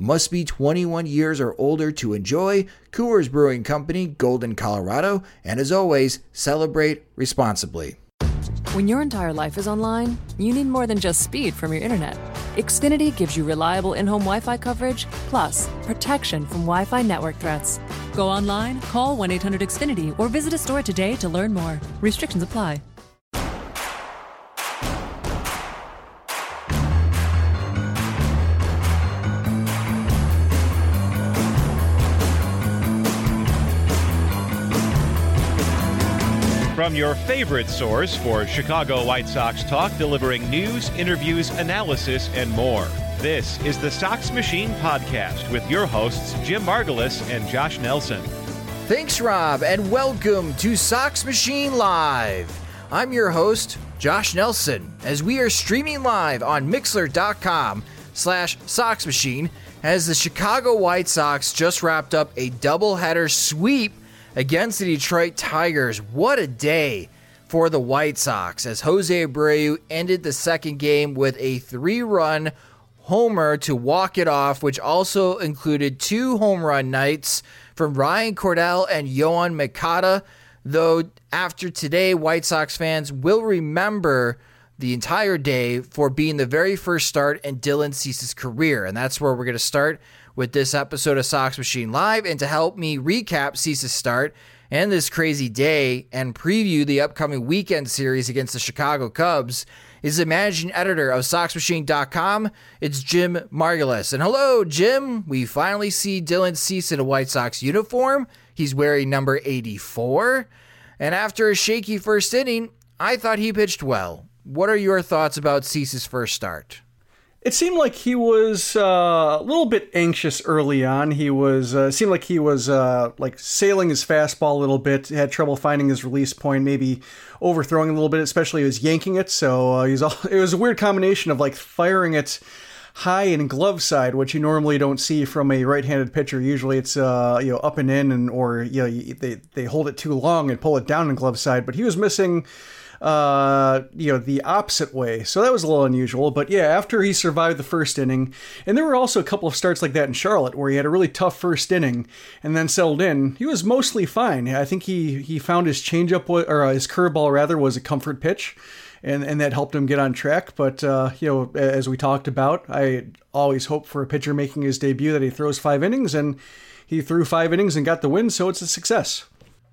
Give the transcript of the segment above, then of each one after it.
Must be 21 years or older to enjoy. Coors Brewing Company, Golden, Colorado. And as always, celebrate responsibly. When your entire life is online, you need more than just speed from your internet. Xfinity gives you reliable in home Wi Fi coverage, plus protection from Wi Fi network threats. Go online, call 1 800 Xfinity, or visit a store today to learn more. Restrictions apply. From your favorite source for Chicago White Sox talk, delivering news, interviews, analysis, and more. This is the Sox Machine Podcast with your hosts, Jim Margalus and Josh Nelson. Thanks, Rob, and welcome to Sox Machine Live. I'm your host, Josh Nelson, as we are streaming live on Mixlr.com slash Sox Machine as the Chicago White Sox just wrapped up a doubleheader sweep against the Detroit Tigers. What a day for the White Sox as Jose Abreu ended the second game with a three run homer to walk it off, which also included two home run nights from Ryan Cordell and Yoan Moncada. Though after today, White Sox fans will remember the entire day for being the very first start in Dylan Cease's career. And that's where we're going to start with this episode of Sox Machine Live. And to help me recap Cease's start and this crazy day and preview the upcoming weekend series against the Chicago Cubs is the managing editor of SoxMachine.com. It's Jim Margalus. And hello, Jim. We finally see Dylan Cease in a White Sox uniform. He's wearing number 84. And after a shaky first inning, I thought he pitched well. What are your thoughts about Cease's first start? It seemed like he was uh, a little bit anxious early on. He was uh, seemed like he was uh, like sailing his fastball a little bit. Had trouble finding his release point, maybe overthrowing a little bit, especially he was yanking it. So uh, he's all, it was a weird combination of like firing it high and glove side, which you normally don't see from a right-handed pitcher. Usually it's uh, you know up and in, and or you know they they hold it too long and pull it down in glove side. But he was missing uh, you know, the opposite way. So that was a little unusual. But yeah, after he survived the first inning, and there were also a couple of starts like that in Charlotte where he had a really tough first inning and then settled in. He was mostly fine. I think he he found his changeup or uh, his curveball rather was a comfort pitch. And, and that helped him get on track. But, uh, you know, as we talked about, I always hope for a pitcher making his debut that he throws five innings, and he threw five innings and got the win, so it's a success.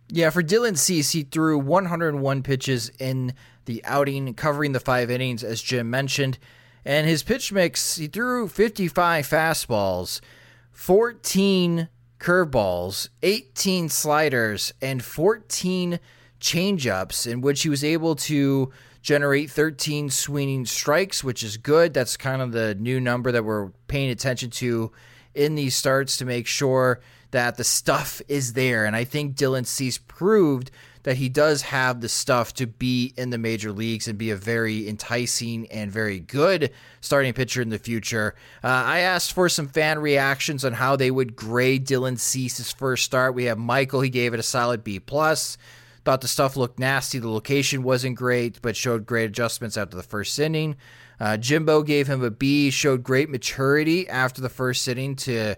Yeah, for Dylan Cease, he threw 101 pitches in the outing, covering the five innings, as Jim mentioned. And his pitch mix, he threw 55 fastballs, 14 curveballs, 18 sliders, and 14 changeups, in which he was able to generate 13 swinging strikes, which is good. That's kind of the new number that we're paying attention to in these starts to make sure that the stuff is there. And I think Dylan Cease proved that he does have the stuff to be in the major leagues and be a very enticing and very good starting pitcher in the future. Uh, I asked for some fan reactions on how they would grade Dylan Cease's first start. We have Michael, he gave it a solid B plus. Thought the stuff looked nasty. The location wasn't great, but showed great adjustments after the first inning. Uh, Jimbo gave him a B, showed great maturity after the first inning to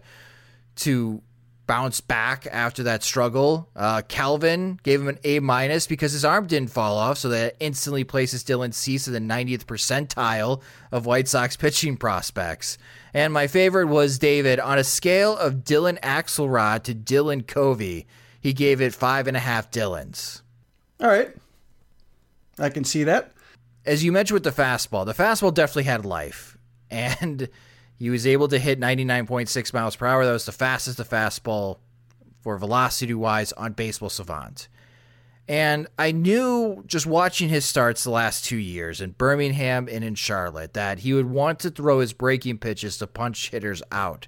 to bounced back after that struggle. Uh, Calvin gave him an A minus because his arm didn't fall off, so that instantly places Dylan Cease in the 90th percentile of White Sox pitching prospects. And my favorite was David. On a scale of Dylan Axelrod to Dylan Covey, he gave it five and a half Dylans. All right. I can see that. As you mentioned with the fastball, the fastball definitely had life. And he was able to hit 99.6 miles per hour. That was the fastest the fastball for velocity wise on Baseball Savant. And I knew just watching his starts the last two years in Birmingham and in Charlotte that he would want to throw his breaking pitches to punch hitters out.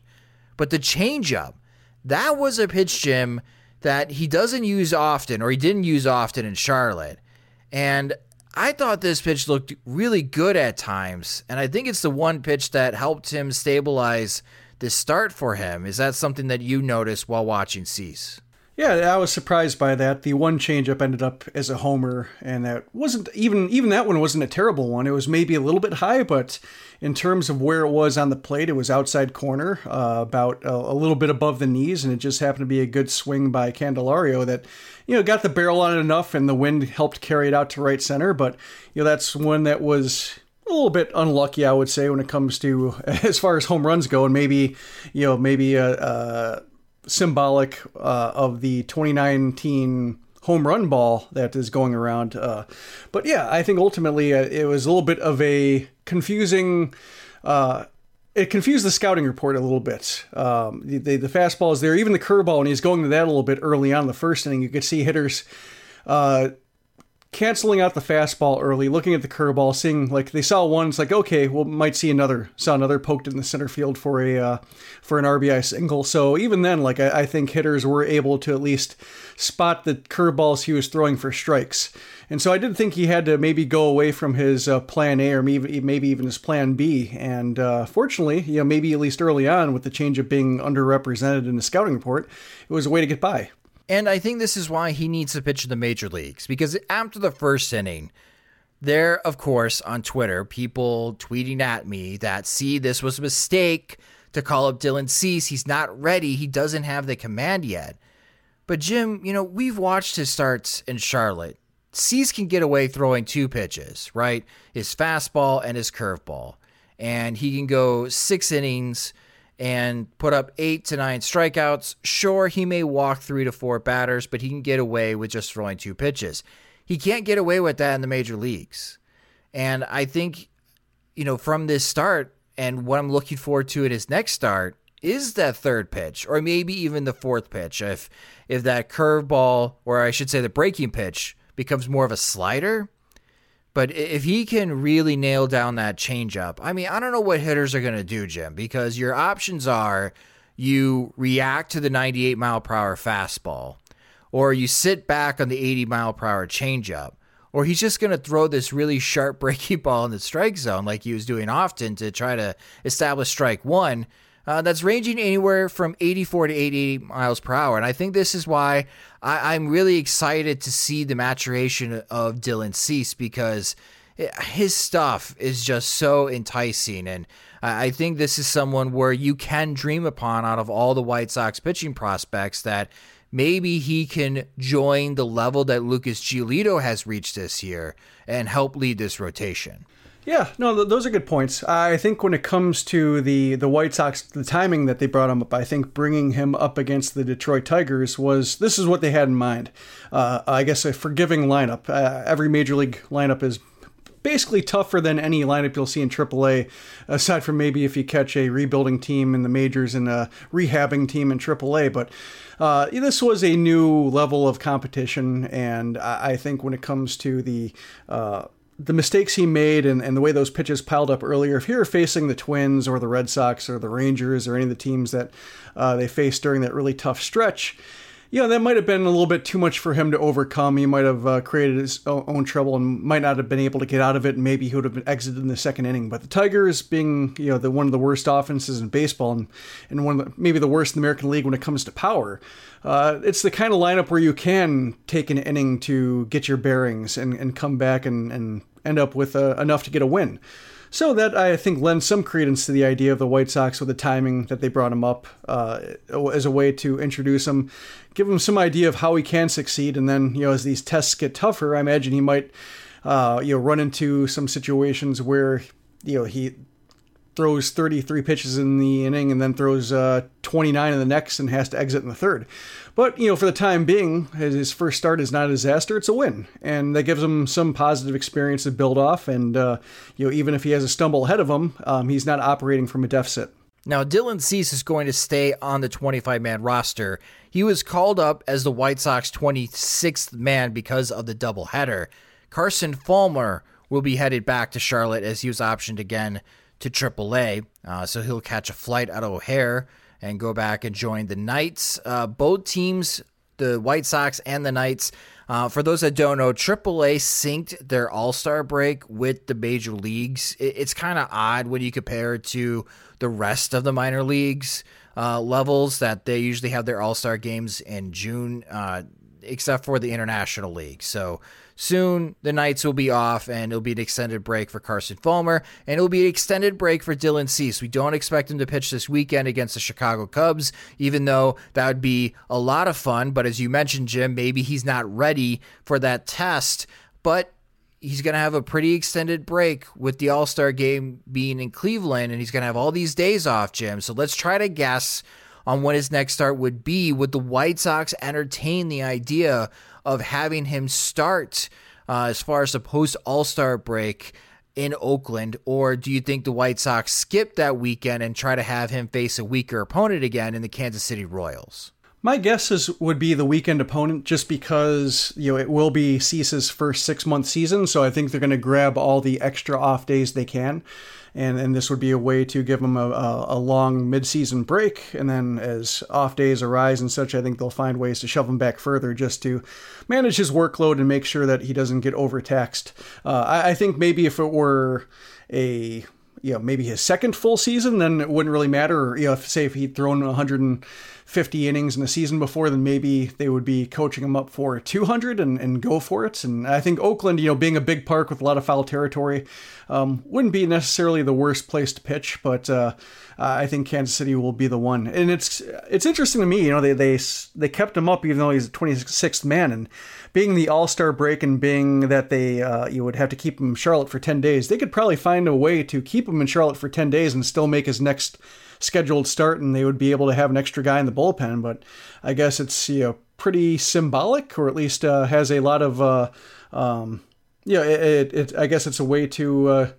But the changeup, that was a pitch, Jim, that he doesn't use often, or he didn't use often in Charlotte. And I thought this pitch looked really good at times, and I think it's the one pitch that helped him stabilize this start for him. Is that something that you noticed while watching Cease? Yeah, I was surprised by that. The one changeup ended up as a homer, and that wasn't even even that one wasn't a terrible one. It was maybe a little bit high, but in terms of where it was on the plate, it was outside corner, uh, about a, a, little bit above the knees, and it just happened to be a good swing by Candelario that you know got the barrel on it enough, and the wind helped carry it out to right center. But you know that's one that was a little bit unlucky, I would say, when it comes to as far as home runs go, and maybe you know maybe a, a symbolic uh, of the 2019 home run ball that is going around. Uh, but yeah, I think ultimately uh, it was a little bit of a confusing. Uh, it confused the scouting report a little bit. Um, the, the, the fastball is there, even the curveball, and he's going to that a little bit early on the first inning. You could see hitters uh, canceling out the fastball early, looking at the curveball, seeing like they saw one, it's like okay, well might see another, saw another poked in the center field for a uh, for an RBI single. So even then, like I, I, think hitters were able to at least spot the curveballs he was throwing for strikes. And so I did think he had to maybe go away from his uh, plan A or maybe maybe even his plan B. And uh, fortunately, you know, maybe at least early on with the change of being underrepresented in the scouting report, it was a way to get by. And I think this is why he needs to pitch in the major leagues because after the first inning, there, of course, on Twitter, people tweeting at me that, see, this was a mistake to call up Dylan Cease. He's not ready. He doesn't have the command yet. But, Jim, you know, we've watched his starts in Charlotte. Cease can get away throwing two pitches, right? His fastball and his curveball. And he can go six innings and put up eight to nine strikeouts. Sure, he may walk three to four batters, but he can get away with just throwing two pitches. He can't get away with that in the major leagues. And I think, you know, from this start and what I'm looking forward to in his next start is that third pitch, or maybe even the fourth pitch. If if that curveball, or I should say the breaking pitch, becomes more of a slider, but if he can really nail down that changeup, I mean, I don't know what hitters are going to do, Jim, because your options are you react to the 98 mile per hour fastball, or you sit back on the 80 mile per hour changeup, or he's just going to throw this really sharp breaking ball in the strike zone like he was doing often to try to establish strike one uh, that's ranging anywhere from 84 to 88 miles per hour. And I think this is why I, am really excited to see the maturation of Dylan Cease because his stuff is just so enticing. And I think this is someone where you can dream upon out of all the White Sox pitching prospects that maybe he can join the level that Lucas Giolito has reached this year and help lead this rotation. Yeah, no, th- those are good points. I think when it comes to the the White Sox, the timing that they brought him up, I think bringing him up against the Detroit Tigers was this is what they had in mind. Uh, I guess a forgiving lineup. Uh, every major league lineup is basically tougher than any lineup you'll see in AAA, aside from maybe if you catch a rebuilding team in the majors and a rehabbing team in AAA. But uh, this was a new level of competition, and I, think when it comes to the uh, the mistakes he made and, and the way those pitches piled up earlier, if were facing the Twins or the Red Sox or the Rangers or any of the teams that uh, they faced during that really tough stretch, you know, that might have been a little bit too much for him to overcome. He might have uh, created his own trouble and might not have been able to get out of it. And maybe he would have been exited in the second inning. But the Tigers, being you know the one of the worst offenses in baseball and, and one of the, maybe the worst in the American League when it comes to power, uh, it's the kind of lineup where you can take an inning to get your bearings and, and come back and, and end up with uh, enough to get a win. So that I think lends some credence to the idea of the White Sox with the timing that they brought him up uh, as a way to introduce him, give him some idea of how he can succeed, and then you know as these tests get tougher, I imagine he might uh, you know run into some situations where you know he throws 33 pitches in the inning and then throws uh, 29 in the next and has to exit in the third. But, you know, for the time being, his first start is not a disaster, it's a win. And that gives him some positive experience to build off. And, uh, you know, even if he has a stumble ahead of him, um, he's not operating from a deficit. Now, Dylan Cease is going to stay on the 25 man roster. He was called up as the White Sox 26th man because of the doubleheader. Carson Fulmer will be headed back to Charlotte as he was optioned again to AAA. Uh, so he'll catch a flight out of O'Hare and go back and join the Knights. Uh, both teams, the White Sox and the Knights, uh, for those that don't know, AAA synced their All Star break with the major leagues. It, it's kind of odd when you compare it to the rest of the minor leagues uh, levels that they usually have their All Star games in June, uh, except for the International League. So soon the Knights will be off and it'll be an extended break for Carson Fulmer and it'll be an extended break for Dylan Cease. We don't expect him to pitch this weekend against the Chicago Cubs, even though that would be a lot of fun. But as you mentioned, Jim, maybe he's not ready for that test. But he's going to have a pretty extended break with the All Star game being in Cleveland, and he's going to have all these days off, Jim. So let's try to guess on what his next start would be. Would the White Sox entertain the idea of having him start uh, as far as the post All Star break in Oakland, or do you think the White Sox skip that weekend and try to have him face a weaker opponent again in the Kansas City Royals? My guess is would be the weekend opponent, just because you know it will be Cease's first six month season, so I think they're going to grab all the extra off days they can, and and this would be a way to give him a, a, a long midseason break, and then as off days arise and such, I think they'll find ways to shove him back further just to manage his workload and make sure that he doesn't get overtaxed. Uh, I, I think maybe if it were a you know maybe his second full season, then it wouldn't really matter. Or, you know, if, say if he'd thrown 150 innings in the season before, then maybe they would be coaching him up for 200 and, and go for it. And I think Oakland, you know, being a big park with a lot of foul territory, um, wouldn't be necessarily the worst place to pitch. But uh, I think Kansas City will be the one. And it's it's interesting to me, you know, they they they kept him up even though he's a 26th man and being the All Star break and being that they uh, you would have to keep him in Charlotte for ten days, they could probably find a way to keep him in Charlotte for ten days and still make his next scheduled start, and they would be able to have an extra guy in the bullpen. But I guess it's you know pretty symbolic, or at least uh, has a lot of uh, um, yeah. It, it, it, I guess it's a way to. Uh,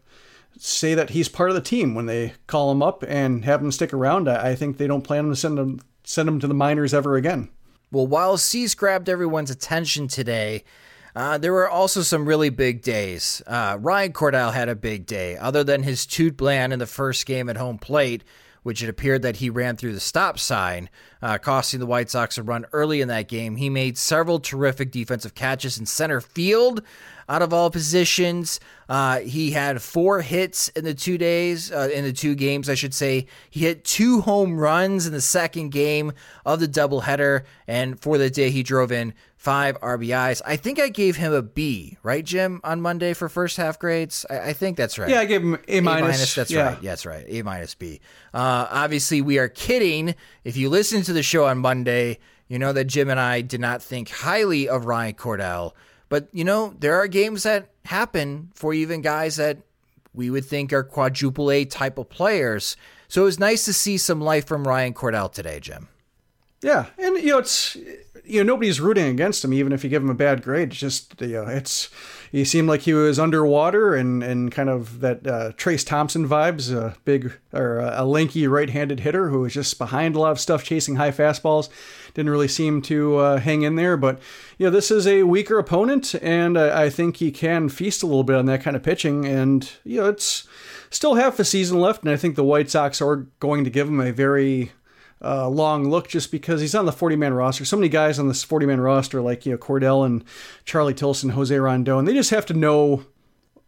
say that he's part of the team when they call him up and have him stick around. I, I think they don't plan to send him send him to the minors ever again. Well, while Cease grabbed everyone's attention today, uh, there were also some really big days. Uh, Ryan Cordell had a big day. Other than his TOOTBLAN in the first game at home plate, which it appeared that he ran through the stop sign, uh, costing the White Sox a run early in that game. He made several terrific defensive catches in center field out of all positions. Uh, he had four hits in the two days, uh, in the two games, I should say. He hit two home runs in the second game of the doubleheader, and for the day, he drove in five RBIs. I think I gave him a B, right, Jim, on Monday for first half grades. I, I think that's right. Yeah, I gave him A minus. That's yeah. right. Yeah, that's right. A minus B. Uh, obviously, we are kidding. If you listen to the show on Monday, you know that Jim and I did not think highly of Ryan Cordell. But, you know, there are games that happen for even guys that we would think are quadruple A type of players. So it was nice to see some life from Ryan Cordell today, Jim. Yeah, and you know it's you know nobody's rooting against him even if you give him a bad grade. It's just you know it's he seemed like he was underwater and and kind of that uh, Trayce Thompson vibes, a big or a lanky right-handed hitter who was just behind a lot of stuff, chasing high fastballs. Didn't really seem to uh, hang in there, but you know this is a weaker opponent, and I, I think he can feast a little bit on that kind of pitching. And you know it's still half a season left, and I think the White Sox are going to give him a very uh, long look just because he's on the 40 man roster. So many guys on this 40 man roster, like you know Cordell and Charlie Tilson, Jose Rondon, they just have to know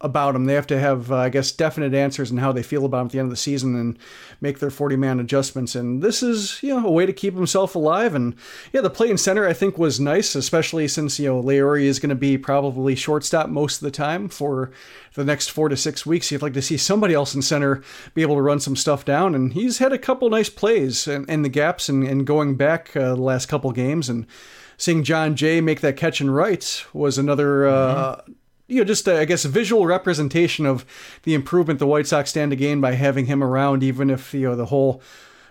about him. They have to have, uh, I guess, definite answers and how they feel about him at the end of the season and make their 40 man adjustments. And this is, you know, a way to keep himself alive. And yeah, the play in center I think was nice, especially since, you know, Leury is going to be probably shortstop most of the time for the next four to six weeks. You'd like to see somebody else in center be able to run some stuff down. And he's had a couple nice plays in, in the gaps and, and going back uh, the last couple games. And seeing Jon Jay make that catch and right was another. Uh, mm-hmm you know, just a, I guess a visual representation of the improvement the White Sox stand to gain by having him around, even if you know the whole,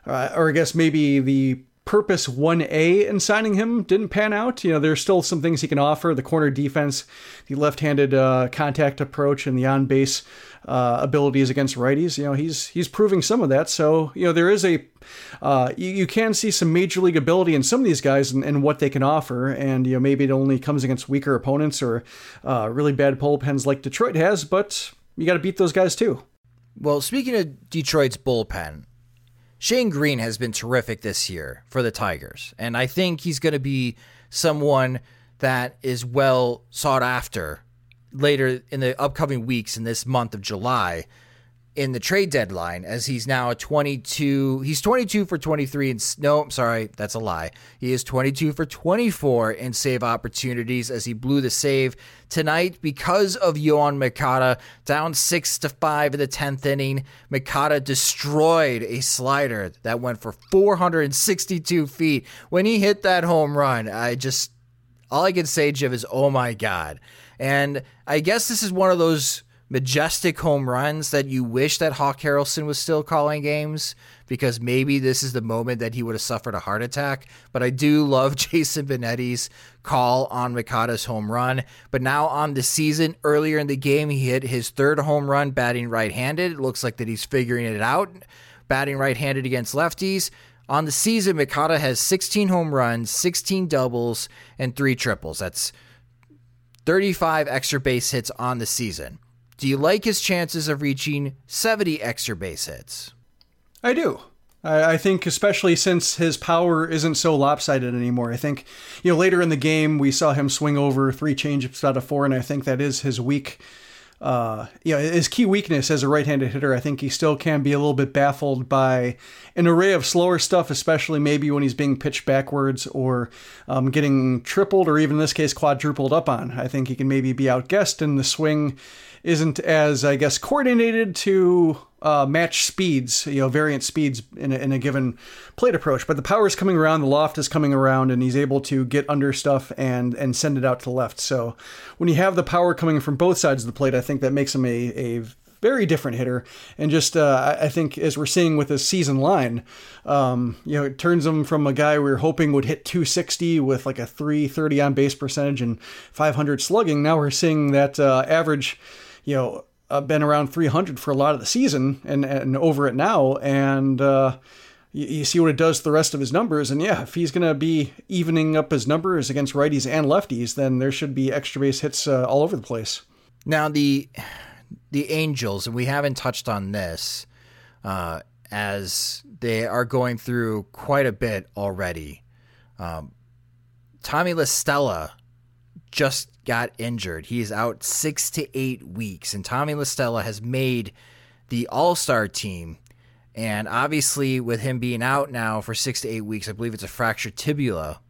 uh, or I guess maybe the purpose 1A in signing him didn't pan out. You know, there's still some things he can offer the corner defense, the left handed uh, contact approach, and the on base uh, abilities against righties. You know, he's he's proving some of that. So, you know, there is a, uh, you, you, can see some major league ability in some of these guys and, and, what they can offer. And, you know, maybe it only comes against weaker opponents or uh, really bad bullpens like Detroit has, but you got to beat those guys too. Well, speaking of Detroit's bullpen, Shane Greene has been terrific this year for the Tigers, and I think he's going to be someone that is well sought after later in the upcoming weeks in this month of July in the trade deadline as he's now a 22 he's 22 for 23 and no I'm sorry that's a lie. He is 22 for 24 in save opportunities as he blew the save tonight because of Yoan Moncada down 6 to 5 in the 10th inning. Moncada destroyed a slider that went for 462 feet. When he hit that home run I just all I can say Jim is oh my god. And I guess this is one of those majestic home runs that you wish that Hawk Harrelson was still calling games because maybe this is the moment that he would have suffered a heart attack. But I do love Jason Benetti's call on Moncada's home run. But now on the season, earlier in the game, he hit his third home run batting right handed. It looks like that he's figuring it out, batting right handed against lefties. On the season, Moncada has 16 home runs, 16 doubles, and three triples. That's 35 extra base hits on the season. Do you like his chances of reaching 70 extra base hits? I do. I, think, especially since his power isn't so lopsided anymore. I think, you know, later in the game, we saw him swing over three changeups out of four, and I think that is his weak uh, you know, his key weakness as a right-handed hitter, I think he still can be a little bit baffled by an array of slower stuff, especially maybe when he's being pitched backwards or um, getting tripled or even in this case quadrupled up on. I think he can maybe be outguessed, and the swing isn't as I guess coordinated to uh, match speeds, you know, variant speeds in a, in a given plate approach. But the power is coming around, the loft is coming around, and he's able to get under stuff and and send it out to the left. So when you have the power coming from both sides of the plate, I think that makes him a a very different hitter. And just, uh, I think, as we're seeing with his season line, um, you know, it turns him from a guy we were hoping would hit 260 with like a 330 on base percentage and 500 slugging. Now we're seeing that uh, average, you know, uh, been around 300 for a lot of the season and, and over it now. And uh, you, you, see what it does to the rest of his numbers. And yeah, if he's going to be evening up his numbers against righties and lefties, then there should be extra base hits uh, all over the place. Now, the the Angels, and we haven't touched on this, uh, as they are going through quite a bit already. Um, Tommy La Stella just got injured. He is out six to eight weeks, and Tommy La Stella has made the All Star team. And obviously, with him being out now for six to eight weeks, I believe it's a fractured tibia.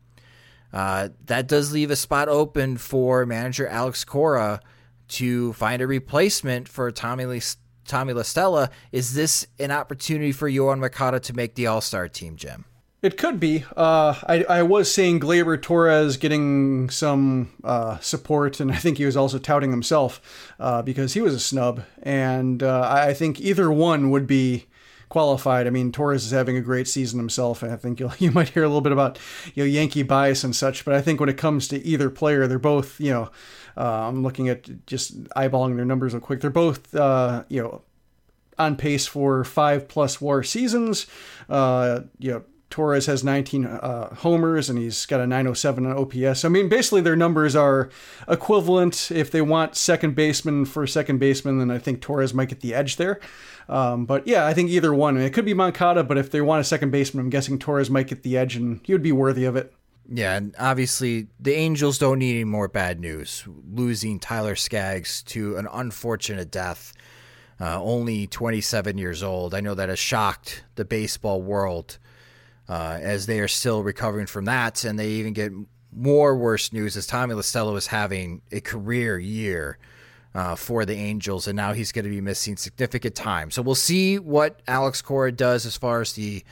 Uh, that does leave a spot open for manager Alex Cora to find a replacement for Tommy Lee, Tommy La Stella. Is this an opportunity for Yoan Moncada to make the All Star team, Jim? It could be. Uh, I, I was seeing Gleyber Torres getting some uh, support, and I think he was also touting himself uh, because he was a snub. And uh, I think either one would be qualified. I mean, Torres is having a great season himself, and I think you might hear a little bit about you know Yankee bias and such. But I think when it comes to either player, they're both you know. Uh, I'm looking at just eyeballing their numbers real quick. They're both uh, you know on pace for five plus WAR seasons. You know, Torres has 19 uh, homers and he's got a 907 on OPS. I mean, basically their numbers are equivalent. If they want second baseman for second baseman, then I think Torres might get the edge there. Um, but yeah, I think either one. it could be Moncada, but if they want a second baseman, I'm guessing Torres might get the edge and he would be worthy of it. Yeah, and obviously the Angels don't need any more bad news. Losing Tyler Skaggs to an unfortunate death, uh, only 27 years old. I know that has shocked the baseball world uh, as they are still recovering from that, and they even get more worse news as Tommy La Stella is having a career year. Uh, for the Angels, and now he's going to be missing significant time. So we'll see what Alex Cora does as far as the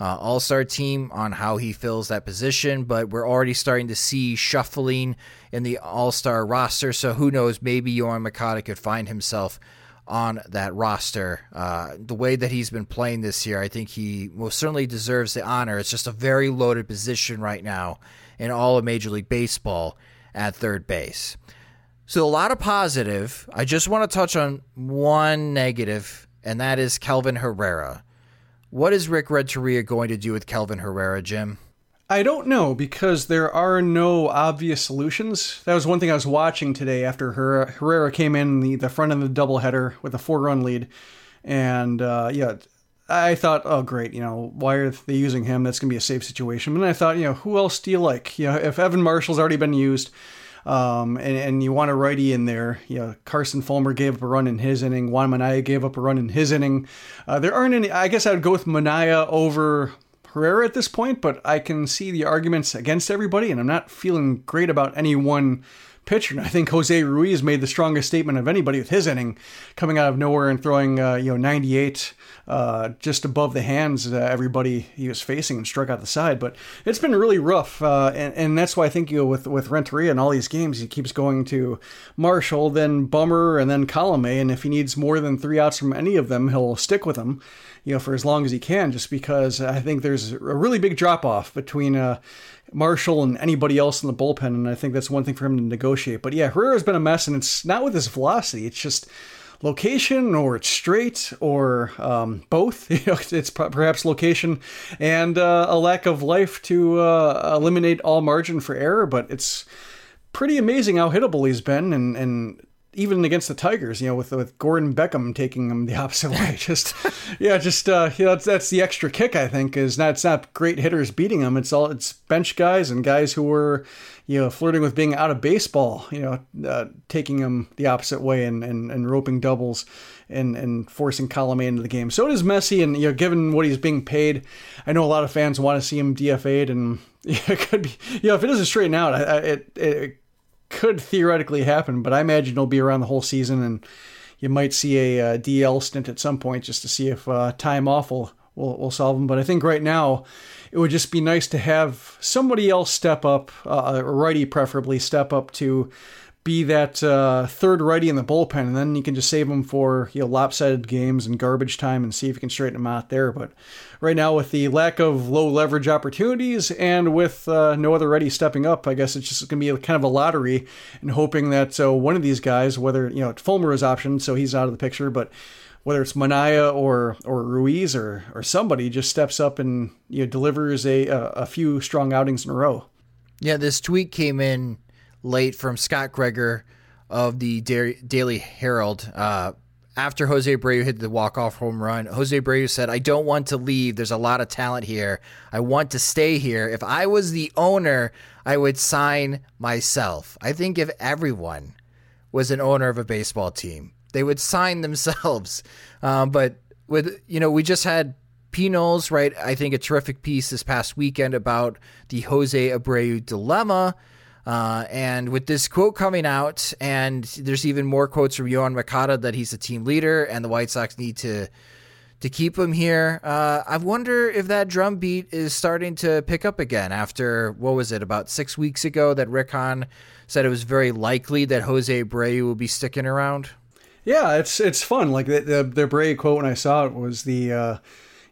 uh, All Star team on how he fills that position, but we're already starting to see shuffling in the All Star roster. So who knows? Maybe Yoan Moncada could find himself on that roster. Uh, the way that he's been playing this year, I think he most certainly deserves the honor. It's just a very loaded position right now in all of Major League Baseball at third base. So a lot of positive. I just want to touch on one negative, and that is Kelvin Herrera. What is Rick Renteria going to do with Kelvin Herrera, Jim? I don't know because there are no obvious solutions. That was one thing I was watching today after Herrera, came in the, the front of the doubleheader with a four run lead. And uh, yeah, I thought, oh, great, you know, why are they using him? That's going to be a safe situation. And I thought, you know, who else do you like? You know, if Evan Marshall's already been used, um, and, and you want a righty in there. You know, Carson Fulmer gave up a run in his inning. Juan Minaya gave up a run in his inning. Uh, there aren't any. I guess I would go with Minaya over Herrera at this point, but I can see the arguments against everybody, and I'm not feeling great about any one pitcher. And I think Jose Ruiz made the strongest statement of anybody with his inning, coming out of nowhere and throwing uh, you know 98 uh, just above the hands uh, everybody he was facing and struck out the side. But it's been really rough, uh, and, and that's why I think you know, with with Renteria and all these games, he keeps going to Marshall, then Bummer, and then Colome. And if he needs more than three outs from any of them, he'll stick with them you know, for as long as he can, just because I think there's a really big drop off between uh, Marshall and anybody else in the bullpen, and I think that's one thing for him to negotiate. But yeah, Herrera's been a mess, and it's not with his velocity; it's just location, or it's straight, or um, both. You know, it's perhaps location and uh, a lack of life to uh, eliminate all margin for error. But it's pretty amazing how hittable he's been, and and even against the Tigers, you know, with with Gordon Beckham taking them the opposite way. Just yeah, just uh, you know, that's, that's the extra kick. I think is not it's not great hitters beating them. It's all it's bench guys and guys who were you know flirting with being out of baseball. You know, uh, taking them the opposite way and, and, and roping doubles and and forcing Colome into the game. So it is messy, and you know, given what he's being paid, I know a lot of fans want to see him DFA'd, and yeah, it could be you know if it doesn't straighten out, it, it, it could theoretically happen, but I imagine it'll be around the whole season, and you might see a uh, DL stint at some point just to see if uh, time off will, will, will solve them. But I think right now it would just be nice to have somebody else step up, uh, a righty preferably, step up to be that uh, third righty in the bullpen, and then you can just save them for you know lopsided games and garbage time, and see if you can straighten them out there. But right now, with the lack of low leverage opportunities and with uh, no other righty stepping up, I guess it's just going to be kind of a lottery, and hoping that uh, one of these guys, whether you know Fulmer is option, so he's out of the picture, but whether it's Minaya or or Ruiz or or somebody just steps up and you know delivers a a, a few strong outings in a row. Yeah, this tweet came in late from Scot Gregor of the Daily Herald. Uh, after Jose Abreu hit the walk-off home run, Jose Abreu said, I don't want to leave. There's a lot of talent here. I want to stay here. If I was the owner, I would sign myself. I think if everyone was an owner of a baseball team, they would sign themselves. Um, but with, you know, we just had P. Knowles write, I think, a terrific piece this past weekend about the Jose Abreu dilemma uh, and with this quote coming out, and there's even more quotes from Yoan Moncada that he's a team leader, and the White Sox need to to keep him here. Uh, I wonder if that drum beat is starting to pick up again after what was it about six weeks ago that Rick Hahn said it was very likely that Jose Abreu will be sticking around. Yeah, it's it's fun. Like the the, the Abreu quote when I saw it was the. Uh,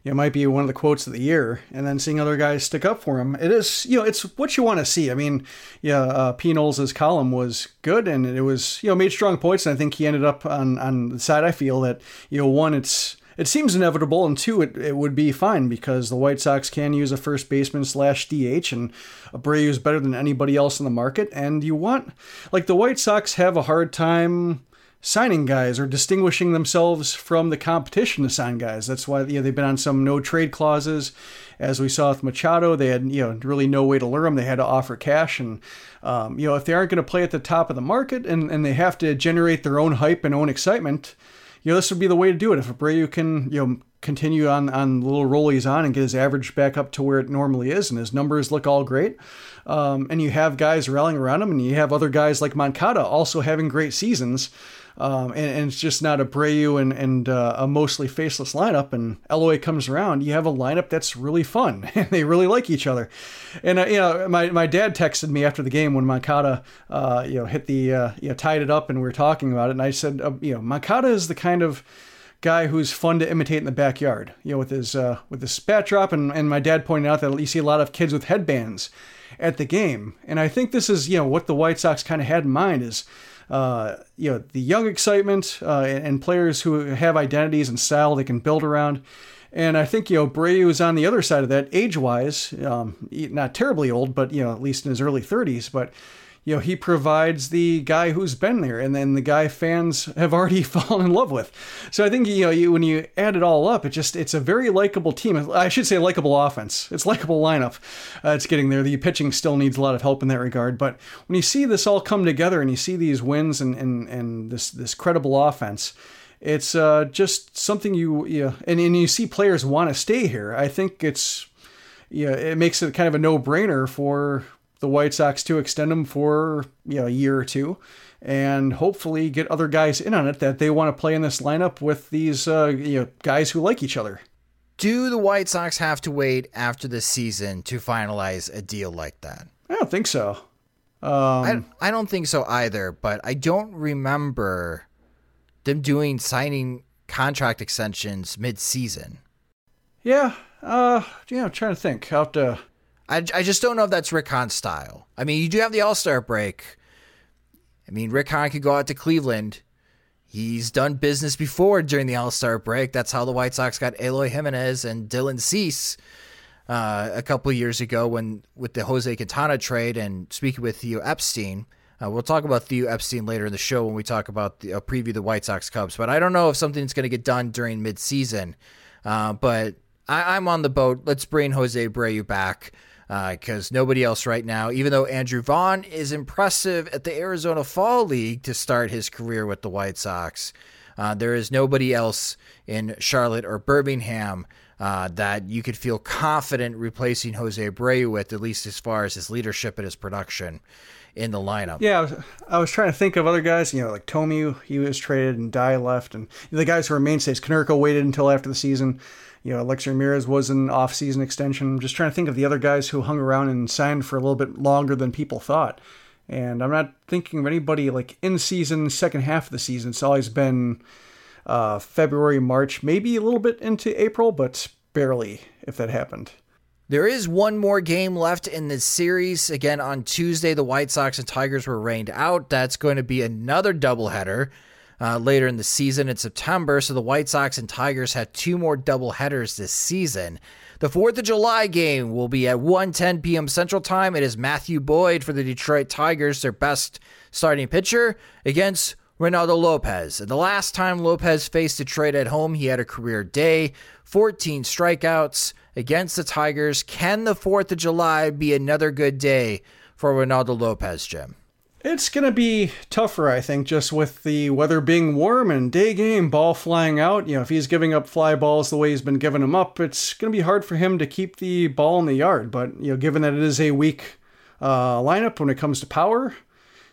it might be one of the quotes of the year, and then seeing other guys stick up for him. It is, you know, it's what you want to see. I mean, yeah, uh, P. Knowles' column was good, and it was, you know, made strong points. And I think he ended up on on the side I feel that, you know, one, it's it seems inevitable, and two, it, it would be fine because the White Sox can use a first baseman slash DH, and Abreu is better than anybody else in the market. And you want, like, the White Sox have a hard time signing guys or distinguishing themselves from the competition to sign guys. That's why you know, they've been on some no trade clauses. As we saw with Machado, they had you know really no way to lure them. They had to offer cash, and um, you know if they aren't going to play at the top of the market and, and they have to generate their own hype and own excitement, you know this would be the way to do it. If Abreu can you know continue on on the little roll he's on and get his average back up to where it normally is, and his numbers look all great. Um, and you have guys rallying around him, and you have other guys like Moncada also having great seasons. Um, and, and, it's just not Abreu and, and uh, a mostly faceless lineup. And Eloy comes around, you have a lineup that's really fun, and they really like each other. And uh, you know, my, my dad texted me after the game when Moncada, uh, you know, hit the uh, you know tied it up, and we were talking about it. And I said, uh, you know, Moncada is the kind of guy who's fun to imitate in the backyard. You know, with his uh, with his spat drop, and, and my dad pointed out that you see a lot of kids with headbands at the game, and I think this is you know what the White Sox kind of had in mind is uh, you know, the young excitement uh, and, players who have identities and style they can build around. And I think, you know, Breu is on the other side of that age wise, um, not terribly old, but, you know, at least in his early 30s. But you know, he provides the guy who's been there and then the guy fans have already fallen in love with. So I think, you know, you, when you add it all up, it just, it's a very likable team. I should say likable offense. It's likable lineup. Uh, it's getting there. The pitching still needs a lot of help in that regard. But when you see this all come together and you see these wins and, and, and this, this credible offense, it's uh, just something you, you know, and, and you see players want to stay here. I think it's, yeah, it makes it kind of a no brainer for the White Sox to extend him for you know a year or two, and hopefully get other guys in on it that they want to play in this lineup with these uh, you know guys who like each other. Do the White Sox have to wait after the season to finalize a deal like that? I don't think so. Um, I, I don't think so either, but I don't remember them doing signing contract extensions mid-season. Yeah, uh, yeah, I'm trying to think. I'll have to I, I just don't know if that's Rick Hahn's style. I mean, you do have the All Star break. I mean, Rick Hahn could go out to Cleveland. He's done business before during the All Star break. That's how the White Sox got Eloy Jimenez and Dylan Cease uh, a couple years ago when with the Jose Quintana trade. And speaking with Theo Epstein, uh, we'll talk about Theo Epstein later in the show when we talk about the uh, preview the White Sox Cubs. But I don't know if something's going to get done during midseason. Uh, but I, am on the boat. Let's bring Jose Abreu back because uh, nobody else right now, even though Andrew Vaughn is impressive at the Arizona Fall League to start his career with the White Sox, uh, there is nobody else in Charlotte or Birmingham uh, that you could feel confident replacing Jose Abreu with, at least as far as his leadership and his production in the lineup. Yeah, I was, I was trying to think of other guys. You know, like Thome, he was traded and Dye left, and the guys who are mainstays. Konerko waited until after the season. You know, Alexei Ramirez was an off-season extension. I'm just trying to think of the other guys who hung around and signed for a little bit longer than people thought. And I'm not thinking of anybody like in season, second half of the season. It's always been uh, February, March, maybe a little bit into April, but barely if that happened. There is one more game left in this series. Again, on Tuesday, the White Sox and Tigers were rained out. That's going to be another doubleheader uh, later in the season in September. So the White Sox and Tigers had two more double headers this season. The 4th of July game will be at 1:10 p.m. Central Time. It is Matthew Boyd for the Detroit Tigers, their best starting pitcher, against Reynaldo Lopez. And the last time Lopez faced Detroit at home, he had a career day, 14 strikeouts against the Tigers. Can the 4th of July be another good day for Reynaldo Lopez, Jim? It's going to be tougher, I think, just with the weather being warm and day game, ball flying out. You know, if he's giving up fly balls the way he's been giving them up, it's going to be hard for him to keep the ball in the yard. But, you know, given that it is a weak uh, lineup when it comes to power,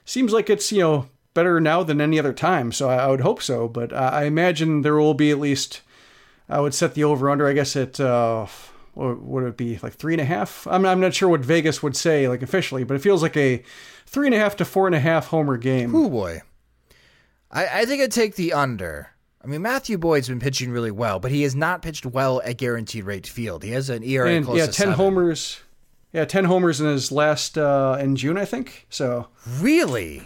seems like it's, you know, better now than any other time. So I, I would hope so. But uh, I imagine there will be at least, I would set the over under, I guess, at. Uh, what would it be like three and a half? I'm, I'm not sure what Vegas would say like officially, but it feels like a three and a half to four and a half homer game. Oh boy, I, I think I'd take the under. I mean, Matthew Boyd's been pitching really well, but he has not pitched well at guaranteed rate field. He has an ERA and, close yeah, to ten seven. homers. Yeah, ten homers in his last uh, in June, I think. So really,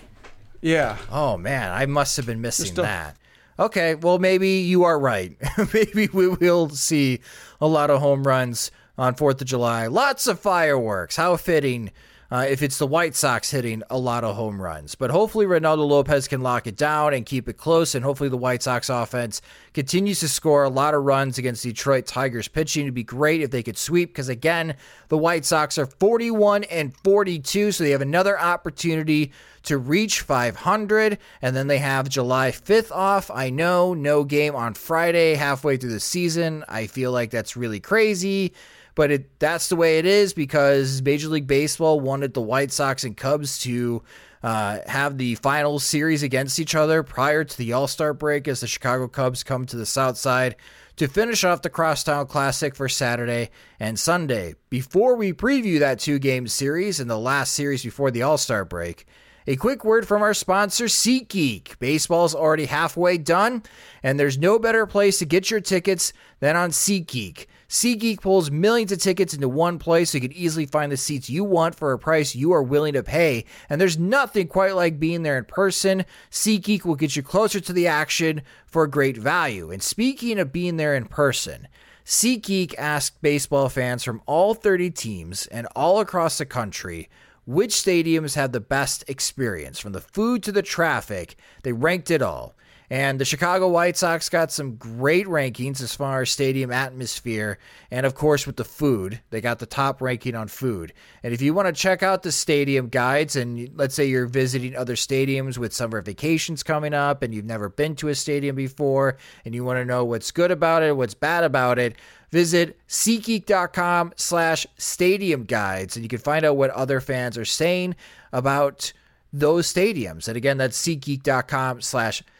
yeah. Oh man, I must have been missing that. Okay, well maybe you are right. maybe we will see a lot of home runs on Fourth of July. Lots of fireworks. How fitting uh, if it's the White Sox hitting a lot of home runs. But hopefully, Reynaldo Lopez can lock it down and keep it close. And hopefully, the White Sox offense continues to score a lot of runs against Detroit Tigers pitching. It'd be great if they could sweep because, again, the White Sox are 41 and 42. So they have another opportunity to reach 500. And then they have July 5th off. I know, no game on Friday halfway through the season. I feel like that's really crazy but it, that's the way it is because Major League Baseball wanted the White Sox and Cubs to uh, have the final series against each other prior to the All Star break as the Chicago Cubs come to the South Side to finish off the Crosstown Classic for Saturday and Sunday. Before we preview that two game series and the last series before the All Star break, a quick word from our sponsor, SeatGeek. Baseball's already halfway done, and there's no better place to get your tickets than on SeatGeek. SeatGeek pulls millions of tickets into one place so you can easily find the seats you want for a price you are willing to pay. And there's nothing quite like being there in person. SeatGeek will get you closer to the action for a great value. And speaking of being there in person, SeatGeek asked baseball fans from all 30 teams and all across the country which stadiums have the best experience. From the food to the traffic, they ranked it all. And the Chicago White Sox got some great rankings as far as stadium atmosphere. And of course, with the food, they got the top ranking on food. And if you want to check out the stadium guides, and let's say you're visiting other stadiums with summer vacations coming up and you've never been to a stadium before, and you want to know what's good about it, what's bad about it, visit SeatGeek.com slash stadium guides. And you can find out what other fans are saying about those stadiums. And again, that's SeatGeek.com slash stadium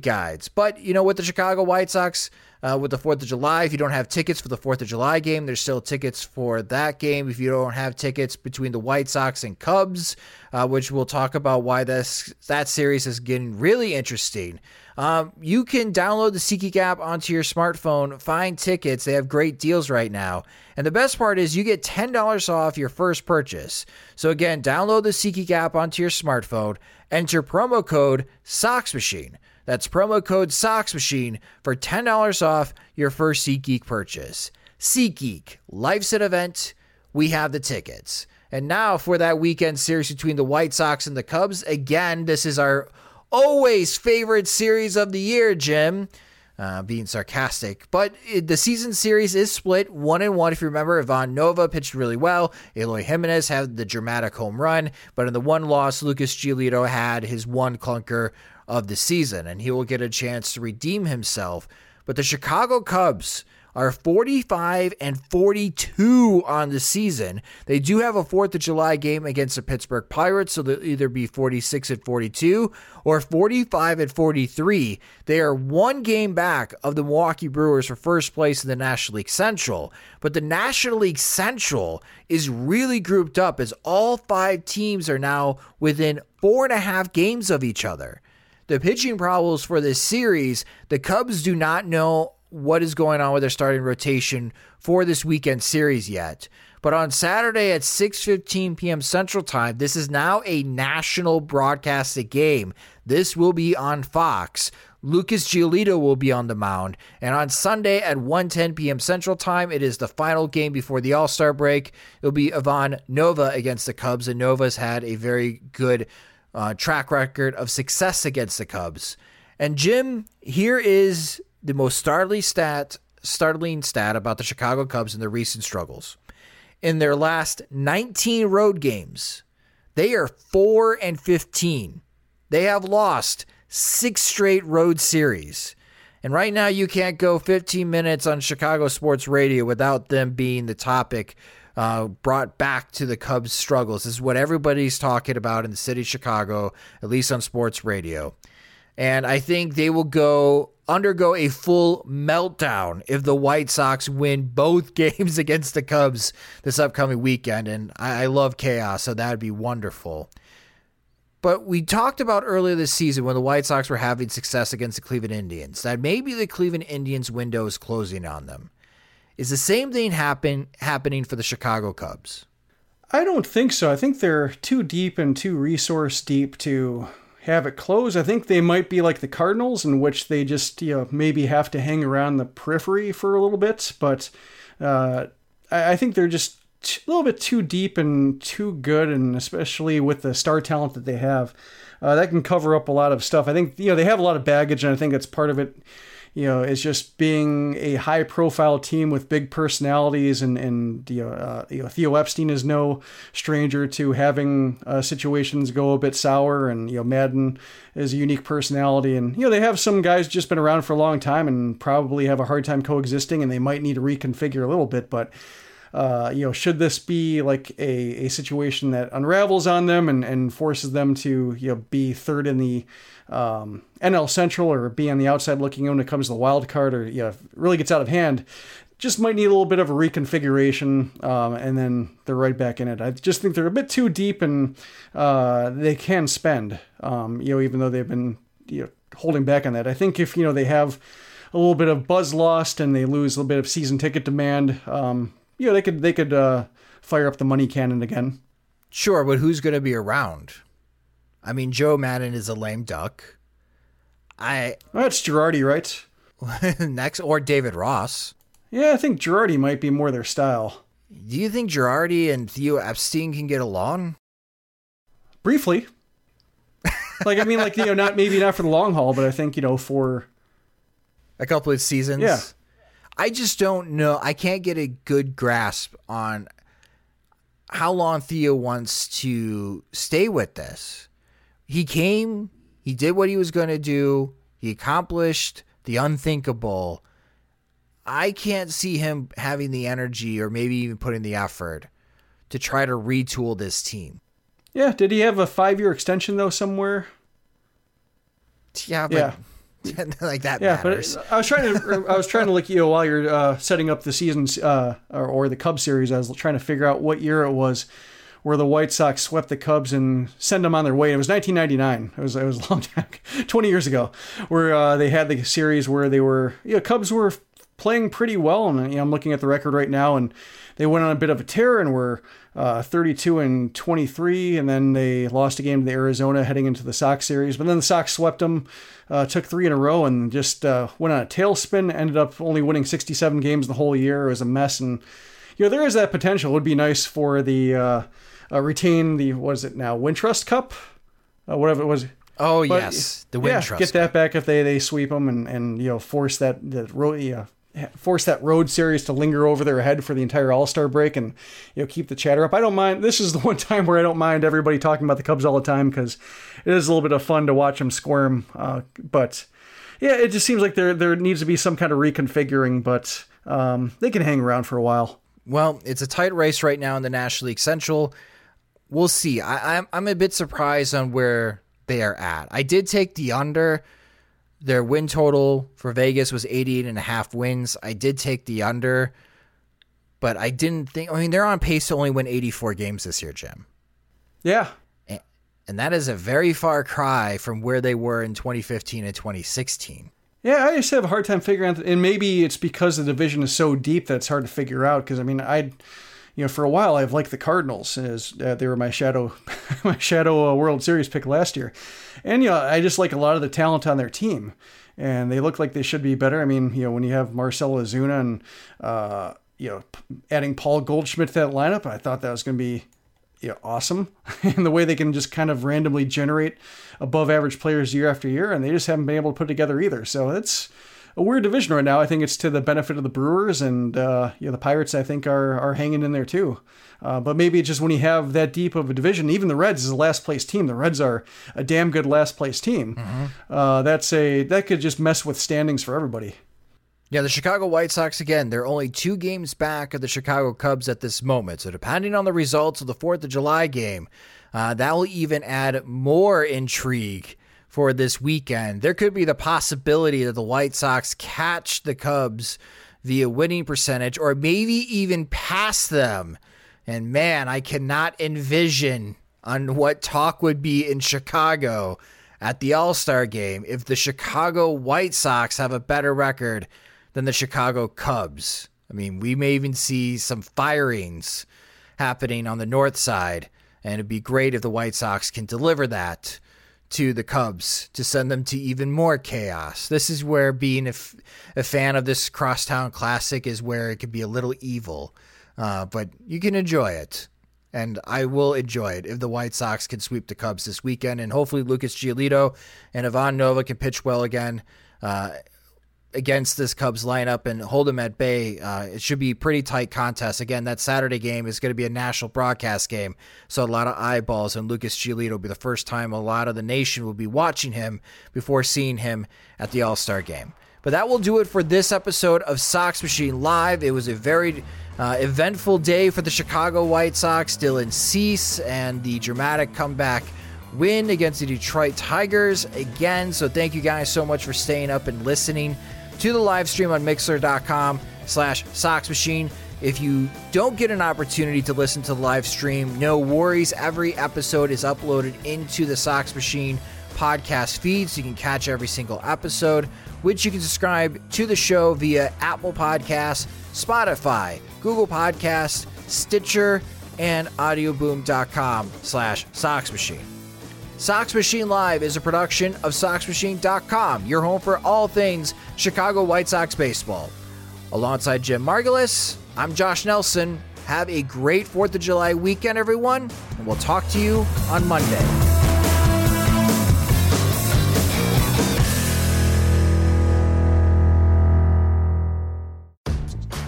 guides. But, you know, with the Chicago White Sox, uh, with the 4th of July, if you don't have tickets for the 4th of July game, there's still tickets for that game. If you don't have tickets between the White Sox and Cubs, uh, which we'll talk about why this, that series is getting really interesting. Um, you can download the SeatGeek app onto your smartphone, find tickets. They have great deals right now. And the best part is you get $10 off your first purchase. So again, download the SeatGeek app onto your smartphone, enter promo code SOXMachine. That's promo code SOXMachine for $10 off your first SeatGeek purchase. SeatGeek, life's an event. We have the tickets. And now for that weekend series between the White Sox and the Cubs. Again, this is our always favorite series of the year, Jim. Uh, being sarcastic, but it, the season series is split one and one. If you remember, Ivan Nova pitched really well. Eloy Jimenez had the dramatic home run, but in the one loss, Lucas Giolito had his one clunker of the season, and he will get a chance to redeem himself. But the Chicago Cubs are 45 and 42 on the season. They do have a 4th of July game against the Pittsburgh Pirates, so they'll either be 46 and 42 or 45 and 43. They are one game back of the Milwaukee Brewers for first place in the National League Central. But the National League Central is really grouped up as all five teams are now within four and a half games of each other the pitching problems for this series, the Cubs do not know what is going on with their starting rotation for this weekend series yet. But on Saturday at 6:15 p.m. Central Time, this is now a national broadcasted game. This will be on Fox. Lucas Giolito will be on the mound. And on Sunday at 1:10 p.m. Central Time, it is the final game before the All-Star break. It'll be Ivan Nova against the Cubs, and Nova's had a very good uh, track record of success against the Cubs. And Jim, here is the most startling stat, startling stat about the Chicago Cubs and their recent struggles. In their last 19 road games, they are 4 and 15. They have lost six straight road series. And right now, you can't go 15 minutes on Chicago sports radio without them being the topic uh, brought back to the Cubs' struggles. This is what everybody's talking about in the city of Chicago, at least on sports radio. And I think they will go undergo a full meltdown if the White Sox win both games against the Cubs this upcoming weekend. And I, I love chaos, so that would be wonderful. But we talked about earlier this season when the White Sox were having success against the Cleveland Indians that maybe the Cleveland Indians window is closing on them. Is the same thing happen happening for the Chicago Cubs? I don't think so. I think they're too deep and too resource deep to have it close. I think they might be like the Cardinals, in which they just you know maybe have to hang around the periphery for a little bit. But uh, I, think they're just a little bit too deep and too good, and especially with the star talent that they have, uh, that can cover up a lot of stuff. I think you know they have a lot of baggage, and I think that's part of it you know, it's just being a high profile team with big personalities and, and you, know, uh, you know, Theo Epstein is no stranger to having uh, situations go a bit sour and, you know, Maddon is a unique personality and, you know, they have some guys just been around for a long time and probably have a hard time coexisting and they might need to reconfigure a little bit, but uh, you know, should this be like a, a situation that unravels on them and, and forces them to, you know, be third in the um, NL Central or be on the outside looking in when it comes to the wild card or, you know, really gets out of hand, just might need a little bit of a reconfiguration, um, and then they're right back in it. I just think they're a bit too deep, and uh, they can spend. Um, you know, even though they've been you know, holding back on that. I think if you know they have a little bit of buzz lost and they lose a little bit of season ticket demand, um, you know, they could they could uh, fire up the money cannon again. Sure, but who's going to be around? I mean, Joe Maddon is a lame duck. I oh, that's Girardi, right? next or David Ross. Yeah, I think Girardi might be more their style. Do you think Girardi and Theo Epstein can get along? Briefly. like I mean, like you know, not maybe not for the long haul, but I think you know for a couple of seasons. Yeah. I just don't know. I can't get a good grasp on how long Theo wants to stay with this. He came, he did what he was going to do, he accomplished the unthinkable. I can't see him having the energy or maybe even putting the effort to try to retool this team. Yeah, did he have a 5-year extension though somewhere? Yeah, but yeah. like that yeah, matters. but I was trying to I was trying to look you know while you're uh, setting up the seasons uh, or, or, the Cubs series. I was trying to figure out what year it was where the White Sox swept the Cubs and sent them on their way. It was 1999. It was it was a long time, 20 years ago, where uh, they had the series where they were you know, Cubs were playing pretty well, and you know, I'm looking at the record right now, and they went on a bit of a tear and were uh, 32 and 23, and then they lost a game to the Arizona heading into the Sox series. But then the Sox swept them, uh, took three in a row, and just uh, went on a tailspin. Ended up only winning 67 games the whole year. It was a mess, and you know there is that potential. It would be nice for the uh, retain the what is it now Wintrust Cup, uh, whatever it was. Oh but, yes, the Wintrust. Yeah, get that back if they they sweep them and and you know force that the yeah force that road series to linger over their head for the entire All Star break and you know keep the chatter up. I don't mind. This is the one time where I don't mind everybody talking about the Cubs all the time because it is a little bit of fun to watch them squirm. Uh, but yeah, it just seems like there there needs to be some kind of reconfiguring, but um, they can hang around for a while. Well, it's a tight race right now in the National League Central. We'll see. I, I'm I'm a bit surprised on where they are at. I did take the under their win total for Vegas was 88 and a half wins. I did take the under, but I didn't think, I mean, they're on pace to only win 84 games this year, Jim. Yeah. And, and that is a very far cry from where they were in 2015 and 2016. Yeah, I just have a hard time figuring out, and maybe it's because the division is so deep that it's hard to figure out. Because I mean, I, you know, for a while I've liked the Cardinals as uh, they were my shadow, my shadow uh, World Series pick last year, and you know I just like a lot of the talent on their team, and they look like they should be better. I mean, you know, when you have Marcell Ozuna and uh, you know adding Paul Goldschmidt to that lineup, I thought that was going to be you know, awesome, and the way they can just kind of randomly generate above average players year after year, and they just haven't been able to put together either. So it's a weird division right now. I think it's to the benefit of the Brewers and uh, you know, the Pirates. I think are are hanging in there too. Uh, but maybe it's just when you have that deep of a division, even the Reds is a last place team. The Reds are a damn good last place team. Mm-hmm. Uh, that's a that could just mess with standings for everybody. Yeah, the Chicago White Sox, again, they're only two games back of the Chicago Cubs at this moment. So, depending on the results of the 4th of July game, uh, that will even add more intrigue for this weekend. There could be the possibility that the White Sox catch the Cubs via winning percentage or maybe even pass them. And man, I cannot envision on what talk would be in Chicago at the All Star game if the Chicago White Sox have a better record than the Chicago Cubs. I mean, we may even see some firings happening on the north side, and it'd be great if the White Sox can deliver that to the Cubs to send them to even more chaos. This is where being a, f- a fan of this crosstown classic is where it could be a little evil. uh, but you can enjoy it. And I will enjoy it if the White Sox can sweep the Cubs this weekend. And hopefully Lucas Giolito and Ivan Nova can pitch well again. Uh, against this Cubs lineup and hold them at bay. Uh, it should be pretty tight contest. Again, that Saturday game is going to be a national broadcast game, so a lot of eyeballs, and Lucas Giolito will be the first time a lot of the nation will be watching him before seeing him at the All Star game. But that will do it for this episode of Sox Machine Live. It was a very uh, eventful day for the Chicago White Sox. Dylan Cease and the dramatic comeback win against the Detroit Tigers again. So thank you guys so much for staying up and listening to the live stream on Mixlr.com slash Sox Machine. If you don't get an opportunity to listen to the live stream, no worries. Every episode is uploaded into the Sox Machine podcast feed, so you can catch every single episode, which you can subscribe to the show via Apple Podcasts, Spotify, Google Podcasts, Stitcher, and audioboom.com slash Sox Machine. Sox Machine Live is a production of SoxMachine.com, your home for all things Chicago White Sox baseball. Alongside Jim Margalus, I'm Josh Nelson. Have a great 4th of July weekend, everyone, and we'll talk to you on Monday.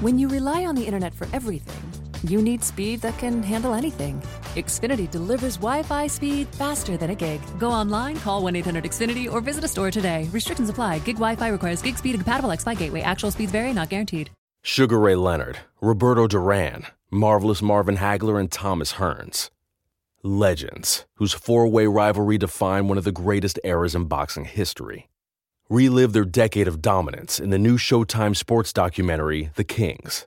When you rely on the internet for everything, you need speed that can handle anything. Xfinity delivers Wi Fi speed faster than a gig. Go online, call 1 800 Xfinity, or visit a store today. Restrictions apply. Gig Wi Fi requires gig speed and compatible X Fi gateway. Actual speeds vary, not guaranteed. Sugar Ray Leonard, Roberto Duran, Marvelous Marvin Hagler, and Thomas Hearns. Legends, whose four way rivalry defined one of the greatest eras in boxing history. Relive their decade of dominance in the new Showtime sports documentary, The Kings,